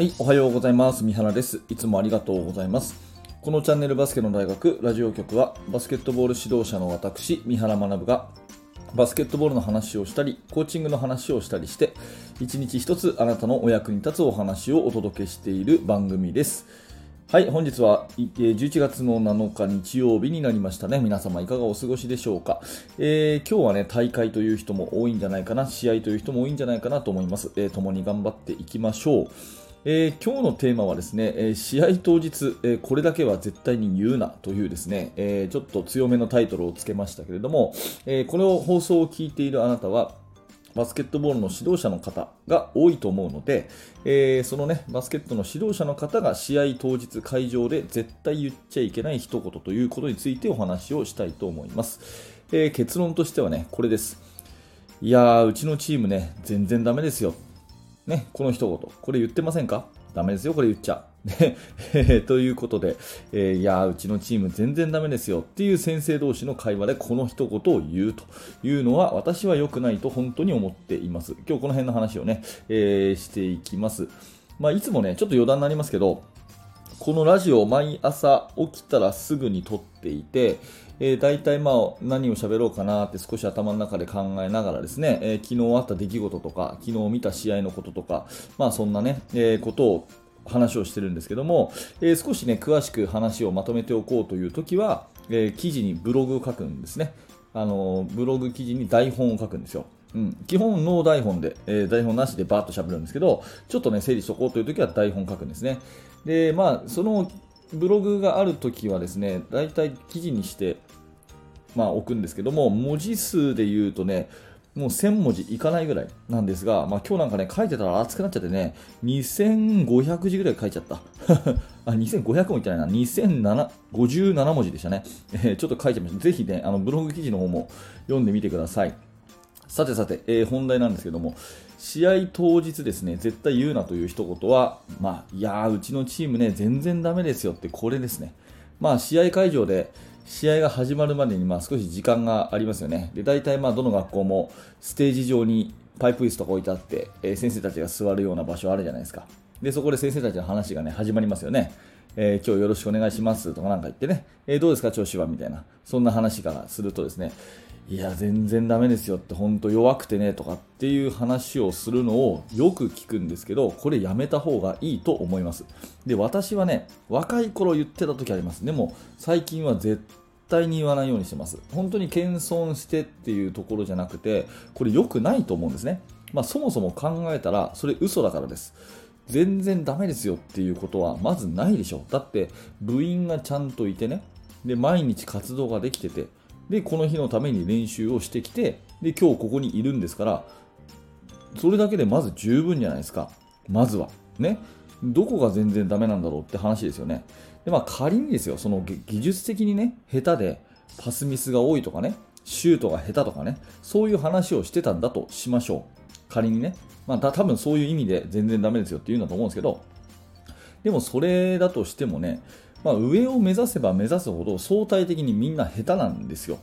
はい、おはようございます。三原です。いつもありがとうございます。このチャンネルバスケの大学ラジオ局は、バスケットボール指導者の私、三原学が、バスケットボールの話をしたり、コーチングの話をしたりして、一日一つあなたのお役に立つお話をお届けしている番組です。はい、本日は11月の7日日曜日になりましたね。皆様いかがお過ごしでしょうか。えー、今日はね、大会という人も多いんじゃないかな、試合という人も多いんじゃないかなと思います。えー、共に頑張っていきましょう。えー、今日のテーマはですね、えー、試合当日、えー、これだけは絶対に言うなというですね、えちょっと強めのタイトルをつけましたけれども、えこの放送を聞いているあなたは、バスケットボールの指導者の方が多いと思うので、えー、そのね、バスケットの指導者の方が試合当日会場で絶対言っちゃいけない一言ということについてお話をしたいと思います。えー、結論としてはね、これです。いやー、うちのチームね、全然ダメですよ。ね、この一言。これ言ってませんか？ダメですよ、これ言っちゃ。ということで、えー、いやうちのチーム全然ダメですよっていう先生同士の会話でこの一言を言うというのは私は良くないと本当に思っています。今日この辺の話をね、えー、していきます。まあ、いつもね、ちょっと余談になりますけど、このラジオ毎朝起きたらすぐに撮っていて、えー、大体まあ何を喋ろうかなって少し頭の中で考えながらですね、えー、昨日あった出来事とか、昨日見た試合のこととか、まあそんなね、えー、ことを話をしてるんですけども、えー、少しね、詳しく話をまとめておこうというときは、えー、記事にブログを書くんですね。あのブログ記事に台本を書くんですよ。うん、基本、ノー台本で、えー、台本なしでバーッと喋るんですけど、ちょっとね、整理しとこうというときは台本書くんですね。で、まあ、そのブログがあるときはですね、大体記事にして、まあ、置くんですけども、文字数で言うとね、もう1000文字いかないぐらいなんですが、まあ、今日なんかね、書いてたら熱くなっちゃってね、2500字ぐらい書いちゃった。あ、2500もいってないな、2057文字でしたね。えー、ちょっと書いてみました。ぜひね、あのブログ記事の方も読んでみてください。さてさて、えー、本題なんですけども、試合当日ですね、絶対言うなという一言は、まあ、いやー、うちのチームね、全然ダメですよって、これですね。まあ、試合会場で、試合が始まるまでにまあ少し時間がありますよね。で、大体まあどの学校もステージ上にパイプ椅子とか置いてあって、えー、先生たちが座るような場所あるじゃないですか。で、そこで先生たちの話がね、始まりますよね。えー、今日よろしくお願いしますとかなんか言ってね、えー、どうですか調子は？みたいな、そんな話からするとですね、いや、全然ダメですよって、本当弱くてねとかっていう話をするのをよく聞くんですけど、これやめた方がいいと思います。で、私はね、若い頃言ってた時あります。でも、最近は絶対に言わないようにしてます。本当に謙遜してっていうところじゃなくて、これ良くないと思うんですね。まあ、そもそも考えたら、それ嘘だからです。全然ダメですよっていうことはまずないでしょ。だって部員がちゃんといてね、で毎日活動ができてて、でこの日のために練習をしてきて、で今日ここにいるんですから、それだけでまず十分じゃないですか。まずは。ね。どこが全然ダメなんだろうって話ですよね。でまあ、仮にですよ、その技術的にね、下手でパスミスが多いとかね、シュートが下手とかね、そういう話をしてたんだとしましょう。仮にね。まあ、多分そういう意味で全然ダメですよって言うんだと思うんですけど、でもそれだとしてもね、まあ、上を目指せば目指すほど相対的にみんな下手なんですよ。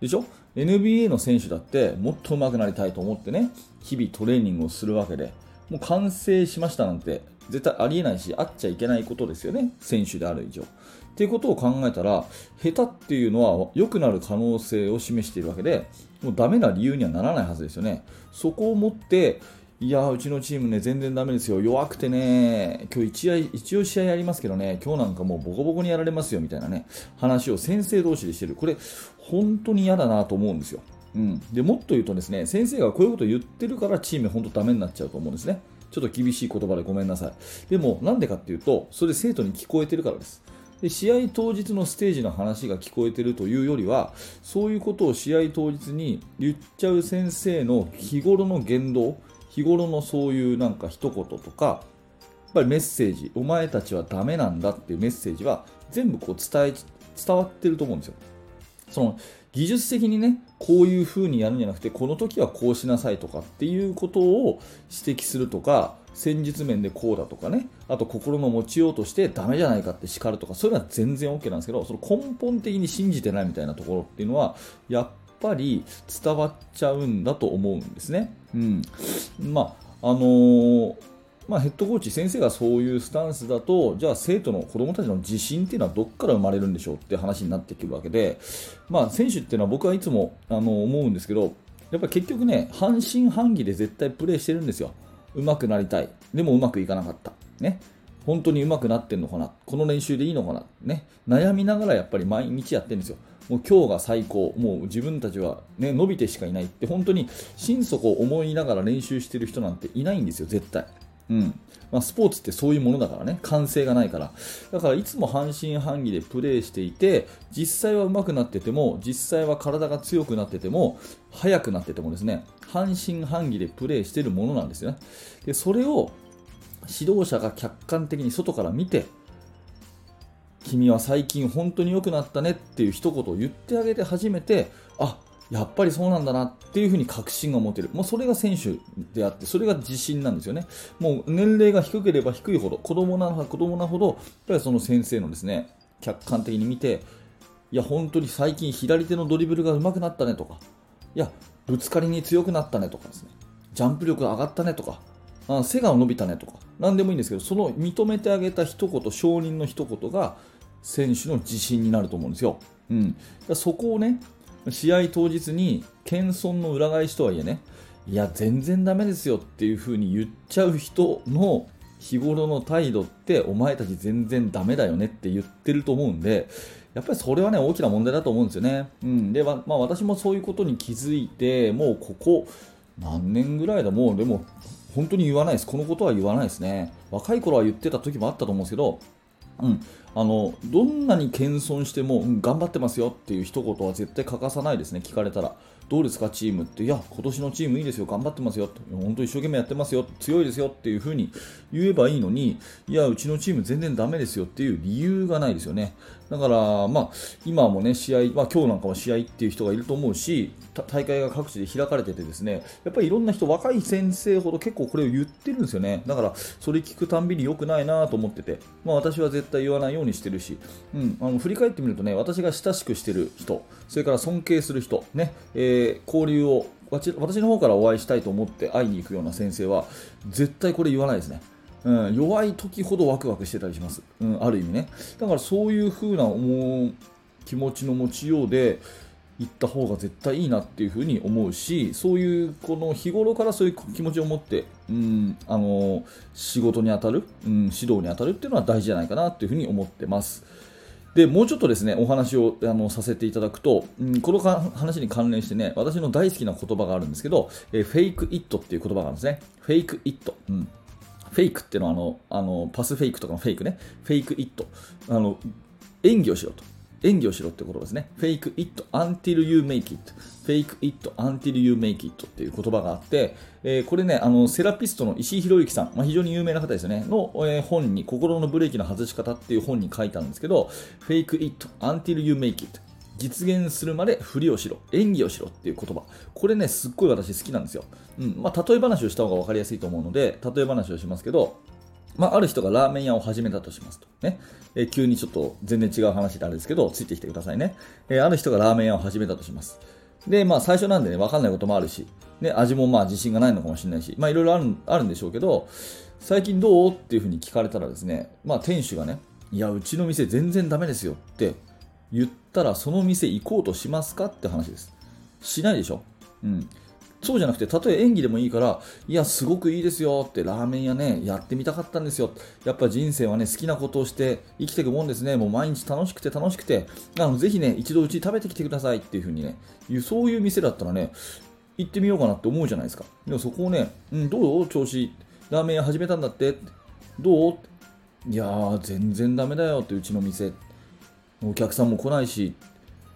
でしょ ?NBA の選手だってもっと上手くなりたいと思ってね、日々トレーニングをするわけで、もう完成しましたなんて絶対ありえないし、あっちゃいけないことですよね、選手である以上。っていうことを考えたら、下手っていうのは良くなる可能性を示しているわけで、もうダメな理由にはならないはずですよね。そこをもって、いやうちのチームね、全然ダメですよ。弱くてね、今日一応一応試合やりますけどね、今日なんかもうボコボコにやられますよみたいなね、話を先生同士でしてる。これ、本当に嫌だなと思うんですよ。うん。で、もっと言うとですね、先生がこういうこと言ってるからチーム本当ダメになっちゃうと思うんですね。ちょっと厳しい言葉でごめんなさい。でも、なんでかっていうと、それ生徒に聞こえてるからです。で試合当日のステージの話が聞こえてるというよりは、そういうことを試合当日に言っちゃう先生の日頃の言動、日頃のそういうなんか一言とか、やっぱりメッセージ、お前たちはダメなんだっていうメッセージは全部こう伝え、伝わってると思うんですよ。その技術的にね、こういう風にやるんじゃなくて、この時はこうしなさいとかっていうことを指摘するとか、戦術面でこうだとかね、あと心の持ちようとしてダメじゃないかって叱るとか、そういうのは全然 OK なんですけど、その根本的に信じてないみたいなところっていうのは、やっぱり伝わっちゃうんだと思うんですね。うん。まあ、あのーまあ、ヘッドコーチ、先生がそういうスタンスだと、じゃあ生徒の子供たちの自信っていうのはどこから生まれるんでしょうって話になってくるわけで、まあ、選手っていうのは僕はいつもあの思うんですけど、やっぱり結局ね、半信半疑で絶対プレーしてるんですよ。上手くなりたい。でもうまくいかなかった。ね。本当に上手くなってんのかなこの練習でいいのかなね。悩みながらやっぱり毎日やってるんですよ。もう今日が最高。もう自分たちはね、伸びてしかいないって本当に心底思いながら練習してる人なんていないんですよ、絶対。うんまあ、スポーツってそういうものだからね、完成がないから。だからいつも半信半疑でプレーしていて、実際は上手くなってても、実際は体が強くなってても、速くなっててもですね、半信半疑でプレーしてるものなんですよね。で、それを指導者が客観的に外から見て、君は最近本当に良くなったねっていう一言を言ってあげて初めて、あやっぱりそうなんだなっていうふうに確信が持てる。もうそれが選手であって、それが自信なんですよね。もう年齢が低ければ低いほど、子供な子供なほど、やっぱりその先生のですね、客観的に見て、いや、本当に最近左手のドリブルが上手くなったねとか、いや、ぶつかりに強くなったねとかですね、ジャンプ力が上がったねとか、あ背が伸びたねとか、何でもいいんですけど、その認めてあげた一言、承認の一言が、選手の自信になると思うんですよ。うん、そこをね、試合当日に謙遜の裏返しとはいえね、いや、全然ダメですよっていう風に言っちゃう人の日頃の態度って、お前たち全然ダメだよねって言ってると思うんで、やっぱりそれはね、大きな問題だと思うんですよね。うん。で、まあ、私もそういうことに気づいて、もうここ、何年ぐらいだ、もう、でも、本当に言わないです。このことは言わないですね。若い頃は言ってた時もあったと思うんですけど、うん、あのどんなに謙遜しても、うん、頑張ってますよっていう一言は絶対欠かさないですね、聞かれたら。どうですか、チームって、いや、今年のチームいいですよ、頑張ってますよ、本当一生懸命やってますよ、強いですよっていう風に言えばいいのに、いや、うちのチーム全然ダメですよっていう理由がないですよね。だから、まあ、今もね、試合、まあ、今日なんかも試合っていう人がいると思うし、大会が各地で開かれててですね、やっぱりいろんな人、若い先生ほど結構これを言ってるんですよね。だから、それ聞くたんびに良くないなと思ってて、まあ、私は絶対言わないようにしてるし、うん、あの振り返ってみるとね、私が親しくしてる人、それから尊敬する人、ね、えー、交流を私の方からお会いしたいと思って会いに行くような先生は、絶対これ言わないですね。うん、弱い時ほどワクワクしてたりします、うん、ある意味ね。だからそういう風な思う気持ちの持ちようで行った方が絶対いいなっていう風に思うしそういうこの日頃からそういう気持ちを持って、うん、あの仕事に当たる、うん、指導に当たるっていうのは大事じゃないかなっていう風に思ってます。でもうちょっとですねお話をあのさせていただくと、うん、この話に関連してね私の大好きな言葉があるんですけど、えー、 fake it っていう言葉があるんですね。 fake it、うん。フェイクっていうのはあの、あのパスフェイクとかのフェイクね、 fake it、あの演技をしろと。演技をしろってことですね。フェイクイット until you make it。フェイクイット until you make it っていう言葉があって、えー、これね、あの、セラピストの石井宏之さん、まあ、非常に有名な方ですよね、の、えー、本に、心のブレーキの外し方っていう本に書いたんですけど、フェイクイット until you make it。実現するまでふりをしろ、演技をしろっていう言葉。これね、すっごい私好きなんですよ。うん。まあ、例え話をした方が分かりやすいと思うので、例え話をしますけど、まあ、ある人がラーメン屋を始めたとしますと。ね。えー、急にちょっと全然違う話であるんですけど、ついてきてくださいね。えー、ある人がラーメン屋を始めたとします。で、まあ、最初なんでね、分かんないこともあるし、ね、味もまあ自信がないのかもしれないし、まあ、いろいろあるあるんでしょうけど、最近どう？っていうふうに聞かれたらですね、まあ、店主がね、いや、うちの店全然ダメですよって言ったらその店行こうとしますかって話です。しないでしょうん。そうじゃなくて、たとえ演技でもいいから、いや、すごくいいですよって、ラーメン屋ね、やってみたかったんですよ。やっぱ人生はね、好きなことをして生きていくもんですね。もう毎日楽しくて楽しくて、あのぜひね、一度うち食べてきてくださいっていう風にね、そういう店だったらね、行ってみようかなって思うじゃないですか。でもそこをね、うん、どう？調子、ラーメン屋始めたんだってどう？いやー、全然ダメだよって、うちの店。お客さんも来ないし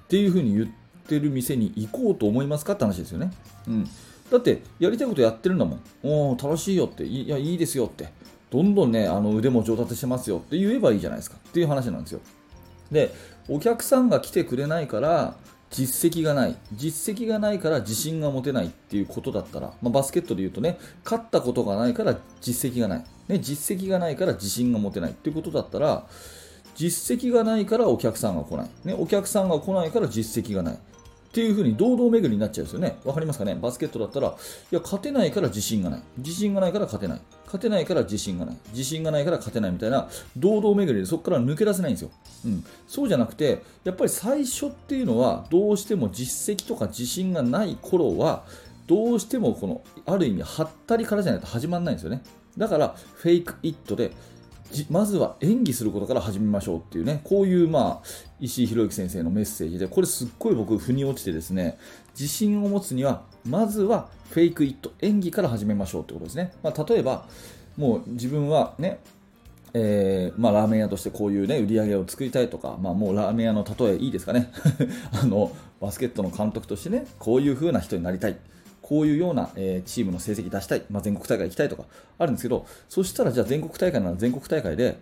っていう風に言ってる店に行こうと思いますかって話ですよね。うん、だってやりたいことやってるんだもん。おー楽しいよっていやいいですよってどんどんねあの腕も上達してますよって言えばいいじゃないですかっていう話なんですよ。でお客さんが来てくれないから実績がない実績がないから自信が持てないっていうことだったら、まあ、バスケットで言うとね勝ったことがないから実績がない、ね、実績がないから自信が持てないっていうことだったら実績がないからお客さんが来ない、ね、お客さんが来ないから実績がないっていう風に堂々巡りになっちゃうんですよね。わかりますかね？バスケットだったら、いや、勝てないから自信がない。自信がないから勝てない。勝てないから自信がない。自信がないから勝てないみたいな、堂々巡りでそこから抜け出せないんですよ。うん。そうじゃなくて、やっぱり最初っていうのは、どうしても実績とか自信がない頃は、どうしてもこの、ある意味、はったりからじゃないと始まらないんですよね。だから、フェイクイットで、まずは演技することから始めましょうっていうね、こういう、まあ、石井宏之先生のメッセージで、これすっごい僕、腑に落ちてですね、自信を持つには、まずはフェイクイット、演技から始めましょうってことですね。まあ、例えば、もう自分はね、えー、まあ、ラーメン屋としてこういう、ね、売り上げを作りたいとか、まあ、もうラーメン屋の例えいいですかね。あのバスケットの監督としてねこういう風な人になりたい。こういうような、え、チームの成績出したい、まあ、全国大会行きたいとかあるんですけどそしたらじゃあ全国大会なら全国大会で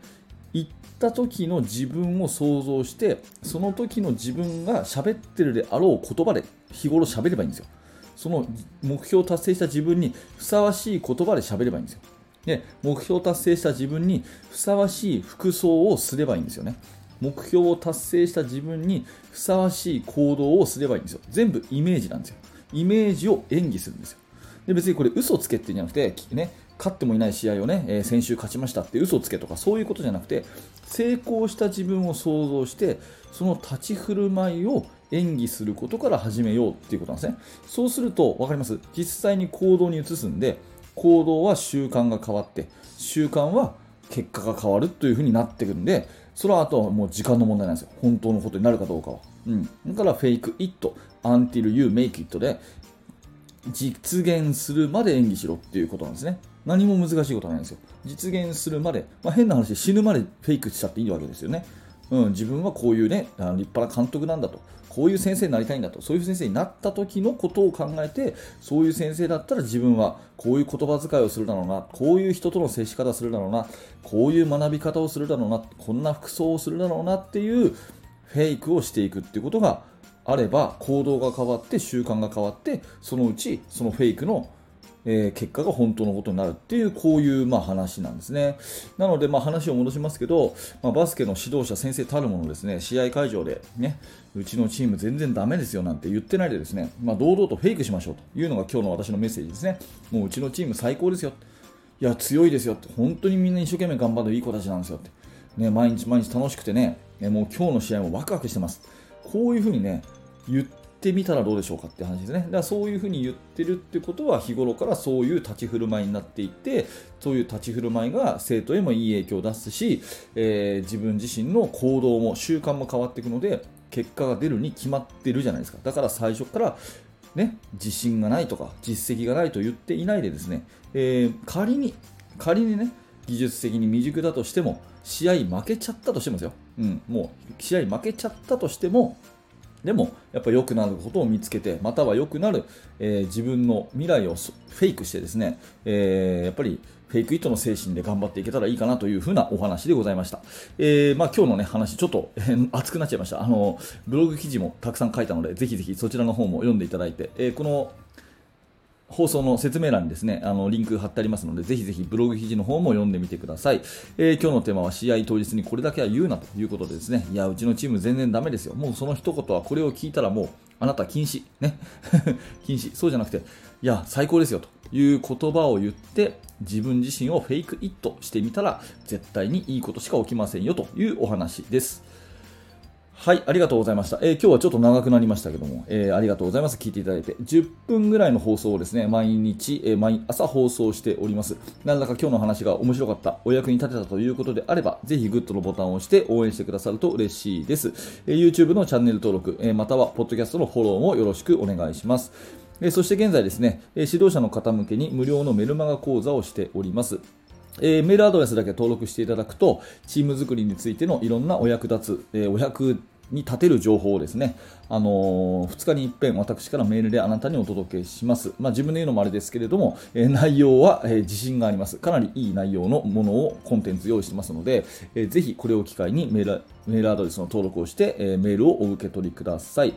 行った時の自分を想像してその時の自分が喋ってるであろう言葉で日頃喋ればいいんですよ。その目標を達成した自分にふさわしい言葉で喋ればいいんですよ。で目標を達成した自分にふさわしい服装をすればいいんですよね。目標を達成した自分にふさわしい行動をすればいいんですよ。全部イメージなんですよ。イメージを演技するんですよ。で別にこれ嘘つけっていうんじゃなくて、ね、勝ってもいない試合をね、えー、先週勝ちましたって嘘つけとかそういうことじゃなくて成功した自分を想像してその立ち振る舞いを演技することから始めようっていうことなんですね。そうすると分かります？実際に行動に移すんで行動は習慣が変わって習慣は結果が変わるというふうになってくるんでそれはあとはもう時間の問題なんですよ。本当のことになるかどうかは、うん、だからフェイクイット until you make it で実現するまで演技しろっていうことなんですね。何も難しいことないんですよ。実現するまで、まあ、変な話死ぬまでフェイクしちゃっていいわけですよね。うん、自分はこういうね立派な監督なんだと。こういう先生になりたいんだと。そういう先生になった時のことを考えてそういう先生だったら自分はこういう言葉遣いをするだろうな。こういう人との接し方をするだろうな。こういう学び方をするだろうな。こんな服装をするだろうなっていうフェイクをしていくっていうことがあれば行動が変わって習慣が変わってそのうちそのフェイクのえ、結果が本当のことになるっていうこういうま話なんですね。なのでま話を戻しますけど、まあ、バスケの指導者先生たるものですね試合会場でねうちのチーム全然ダメですよなんて言ってないでですね、まあ、堂々とフェイクしましょうというのが今日の私のメッセージですね。もううちのチーム最高ですよ。いや強いですよって本当にみんな一生懸命頑張るいい子たちなんですよって。ね、毎日毎日楽しくてね、もう今日の試合もワクワクしてます。こういうふうにね、言ってみたらどうでしょうかって話ですね。だからそういうふうに言ってるってことは日頃からそういう立ち振る舞いになっていってそういう立ち振る舞いが生徒へもいい影響を出すし、えー、自分自身の行動も習慣も変わっていくので結果が出るに決まってるじゃないですか。だから最初からね、自信がないとか実績がないと言っていないでですね、えー、仮に仮にね技術的に未熟だとしても試合負けちゃったとしてもですよ、うん、もう試合負けちゃったとしてもでもやっぱ良くなることを見つけてまたは良くなる、えー、自分の未来をフェイクしてですね、えー、やっぱりフェイクイットの精神で頑張っていけたらいいかなというふうなお話でございました。えー、まあ、今日のね、話、ちょっと、熱くなっちゃいました。あの、ブログ記事もたくさん書いたので、ぜひぜひそちらの方も読んでいただいて、えー、この放送の説明欄にですね、あの、リンク貼ってありますので、ぜひぜひブログ記事の方も読んでみてください。えー、今日のテーマは試合当日にこれだけは言うなということでですね、いや、うちのチーム全然ダメですよ。もうその一言はこれを聞いたらもう、あなた禁止。ね。禁止。そうじゃなくて、いや、最高ですよという言葉を言って、自分自身をフェイクイットしてみたら、絶対にいいことしか起きませんよというお話です。はい、ありがとうございました。えー、今日はちょっと長くなりましたけども、えー、ありがとうございます。聞いていただいて。10分ぐらいの放送をですね、毎日、えー、毎朝放送しております。なんだか今日の話が面白かった、お役に立てたということであれば、ぜひグッドのボタンを押して応援してくださると嬉しいです。え YouTube のチャンネル登録、えまたは、ポッドキャストのフォローもよろしくお願いします。えそして現在ですね、え指導者の方向けに無料のメルマガ講座をしております。えー、メールアドレスだけ登録していただくと、チーム作りについてのいろんなお役立つ、えー、お役に立てる情報をですね、あのー、2日に一遍私からメールであなたにお届けします。まあ、自分で言うのもあれですけれども、えー、内容は、えー、自信があります。かなりいい内容のものをコンテンツ用意してますので、えー、ぜひこれを機会にメールメールアドレスの登録をして、えメールをお受け取りください。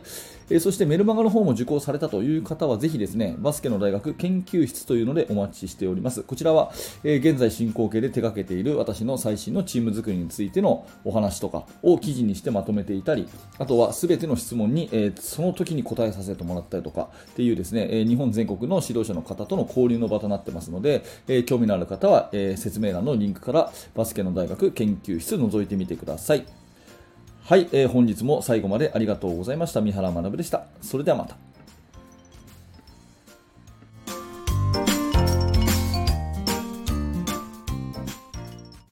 えそしてメルマガの方も受講されたという方はぜひですね、バスケの大学研究室というのでお待ちしております。こちらは、え現在進行形で手掛けている私の最新のチーム作りについてのお話とかを記事にしてまとめていたり、あとは全ての質問に、えその時に答えさせてもらったりとかっていうですね、え日本全国の指導者の方との交流の場となってますので、え興味のある方は、え説明欄のリンクからバスケの大学研究室覗いてみてください。はい、えー、本日も最後までありがとうございました。三原学でした。それではまた。